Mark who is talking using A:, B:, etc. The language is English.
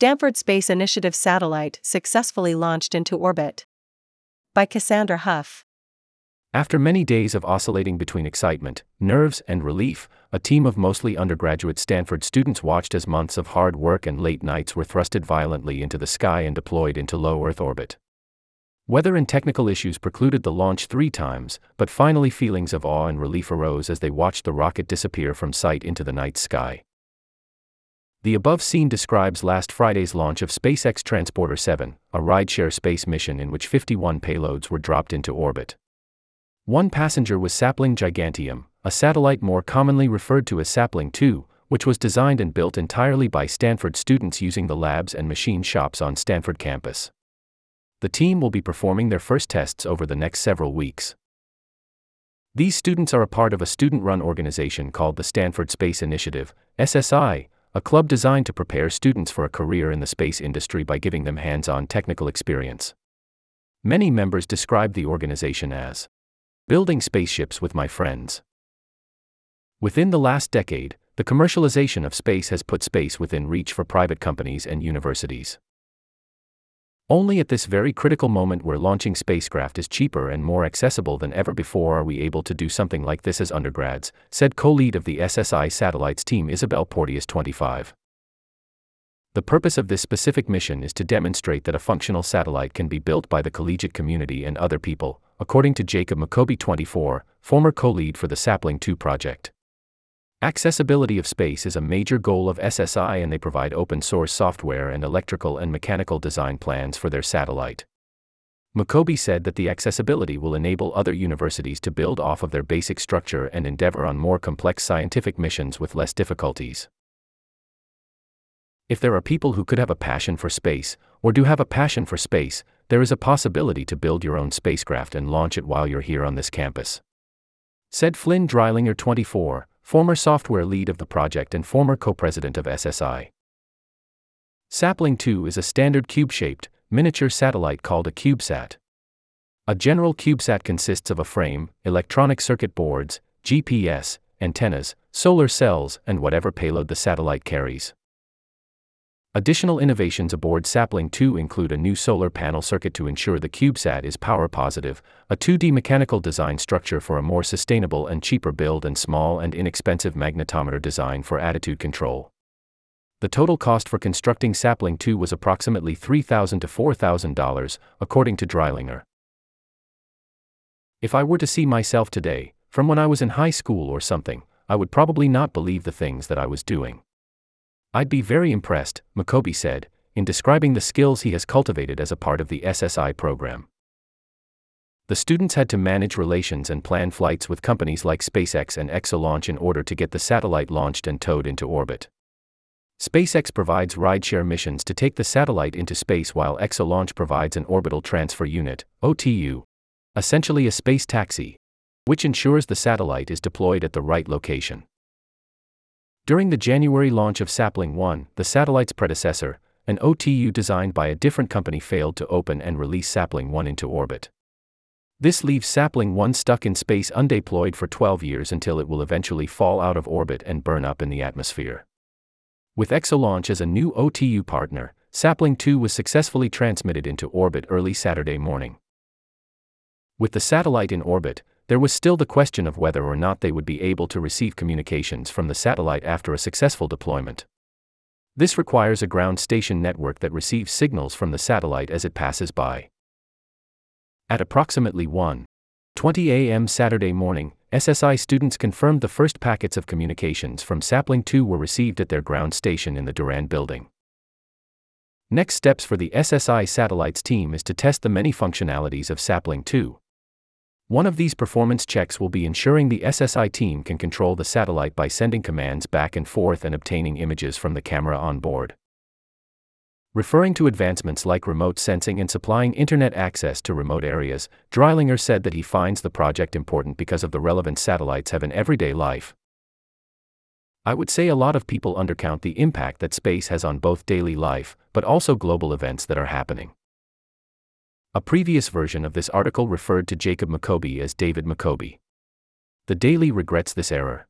A: Stanford Space Initiative satellite successfully launched into orbit. By Cassandra Huff.
B: After many days of oscillating between excitement, nerves, and relief, a team of mostly undergraduate Stanford students watched as months of hard work and late nights were thrusted violently into the sky and deployed into low Earth orbit. Weather and technical issues precluded the launch three times, but finally feelings of awe and relief arose as they watched the rocket disappear from sight into the night sky. The above scene describes last Friday's launch of SpaceX Transporter 7, a rideshare space mission in which 51 payloads were dropped into orbit. One passenger was Sapling Giganteum, a satellite more commonly referred to as Sapling 2, which was designed and built entirely by Stanford students using the labs and machine shops on Stanford campus. The team will be performing their first tests over the next several weeks. These students are a part of a student run organization called the Stanford Space Initiative, SSI, a club designed to prepare students for a career in the space industry by giving them hands on technical experience. Many members describe the organization as Building spaceships with my friends. Within the last decade, the commercialization of space has put space within reach for private companies and universities. Only at this very critical moment where launching spacecraft is cheaper and more accessible than ever before are we able to do something like this as undergrads, said co lead of the SSI Satellites team Isabel Porteous 25. The purpose of this specific mission is to demonstrate that a functional satellite can be built by the collegiate community and other people, according to Jacob McCoby 24, former co lead for the Sapling 2 project. Accessibility of space is a major goal of SSI and they provide open source software and electrical and mechanical design plans for their satellite. McCoby said that the accessibility will enable other universities to build off of their basic structure and endeavor on more complex scientific missions with less difficulties. If there are people who could have a passion for space, or do have a passion for space, there is a possibility to build your own spacecraft and launch it while you're here on this campus. Said Flynn Dreilinger 24, former software lead of the project and former co president of SSI. Sapling 2 is a standard cube shaped, miniature satellite called a CubeSat. A general CubeSat consists of a frame, electronic circuit boards, GPS, antennas, solar cells, and whatever payload the satellite carries. Additional innovations aboard Sapling 2 include a new solar panel circuit to ensure the CubeSat is power positive, a 2D mechanical design structure for a more sustainable and cheaper build, and small and inexpensive magnetometer design for attitude control. The total cost for constructing Sapling 2 was approximately $3,000 to $4,000, according to Dreilinger. If I were to see myself today, from when I was in high school or something, I would probably not believe the things that I was doing. I'd be very impressed, McCoby said, in describing the skills he has cultivated as a part of the SSI program. The students had to manage relations and plan flights with companies like SpaceX and ExoLaunch in order to get the satellite launched and towed into orbit. SpaceX provides rideshare missions to take the satellite into space while ExoLaunch provides an orbital transfer unit, OTU, essentially a space taxi, which ensures the satellite is deployed at the right location. During the January launch of Sapling 1, the satellite's predecessor, an OTU designed by a different company failed to open and release Sapling 1 into orbit. This leaves Sapling 1 stuck in space undeployed for 12 years until it will eventually fall out of orbit and burn up in the atmosphere. With ExoLaunch as a new OTU partner, Sapling 2 was successfully transmitted into orbit early Saturday morning. With the satellite in orbit, there was still the question of whether or not they would be able to receive communications from the satellite after a successful deployment. This requires a ground station network that receives signals from the satellite as it passes by. At approximately 1:20 a.m. Saturday morning, SSI students confirmed the first packets of communications from Sapling 2 were received at their ground station in the Durand building. Next steps for the SSI satellites team is to test the many functionalities of Sapling 2. One of these performance checks will be ensuring the SSI team can control the satellite by sending commands back and forth and obtaining images from the camera on board. Referring to advancements like remote sensing and supplying internet access to remote areas, Dreilinger said that he finds the project important because of the relevant satellites have in everyday life. I would say a lot of people undercount the impact that space has on both daily life, but also global events that are happening. A previous version of this article referred to Jacob McCoby as David McCoby. The Daily regrets this error.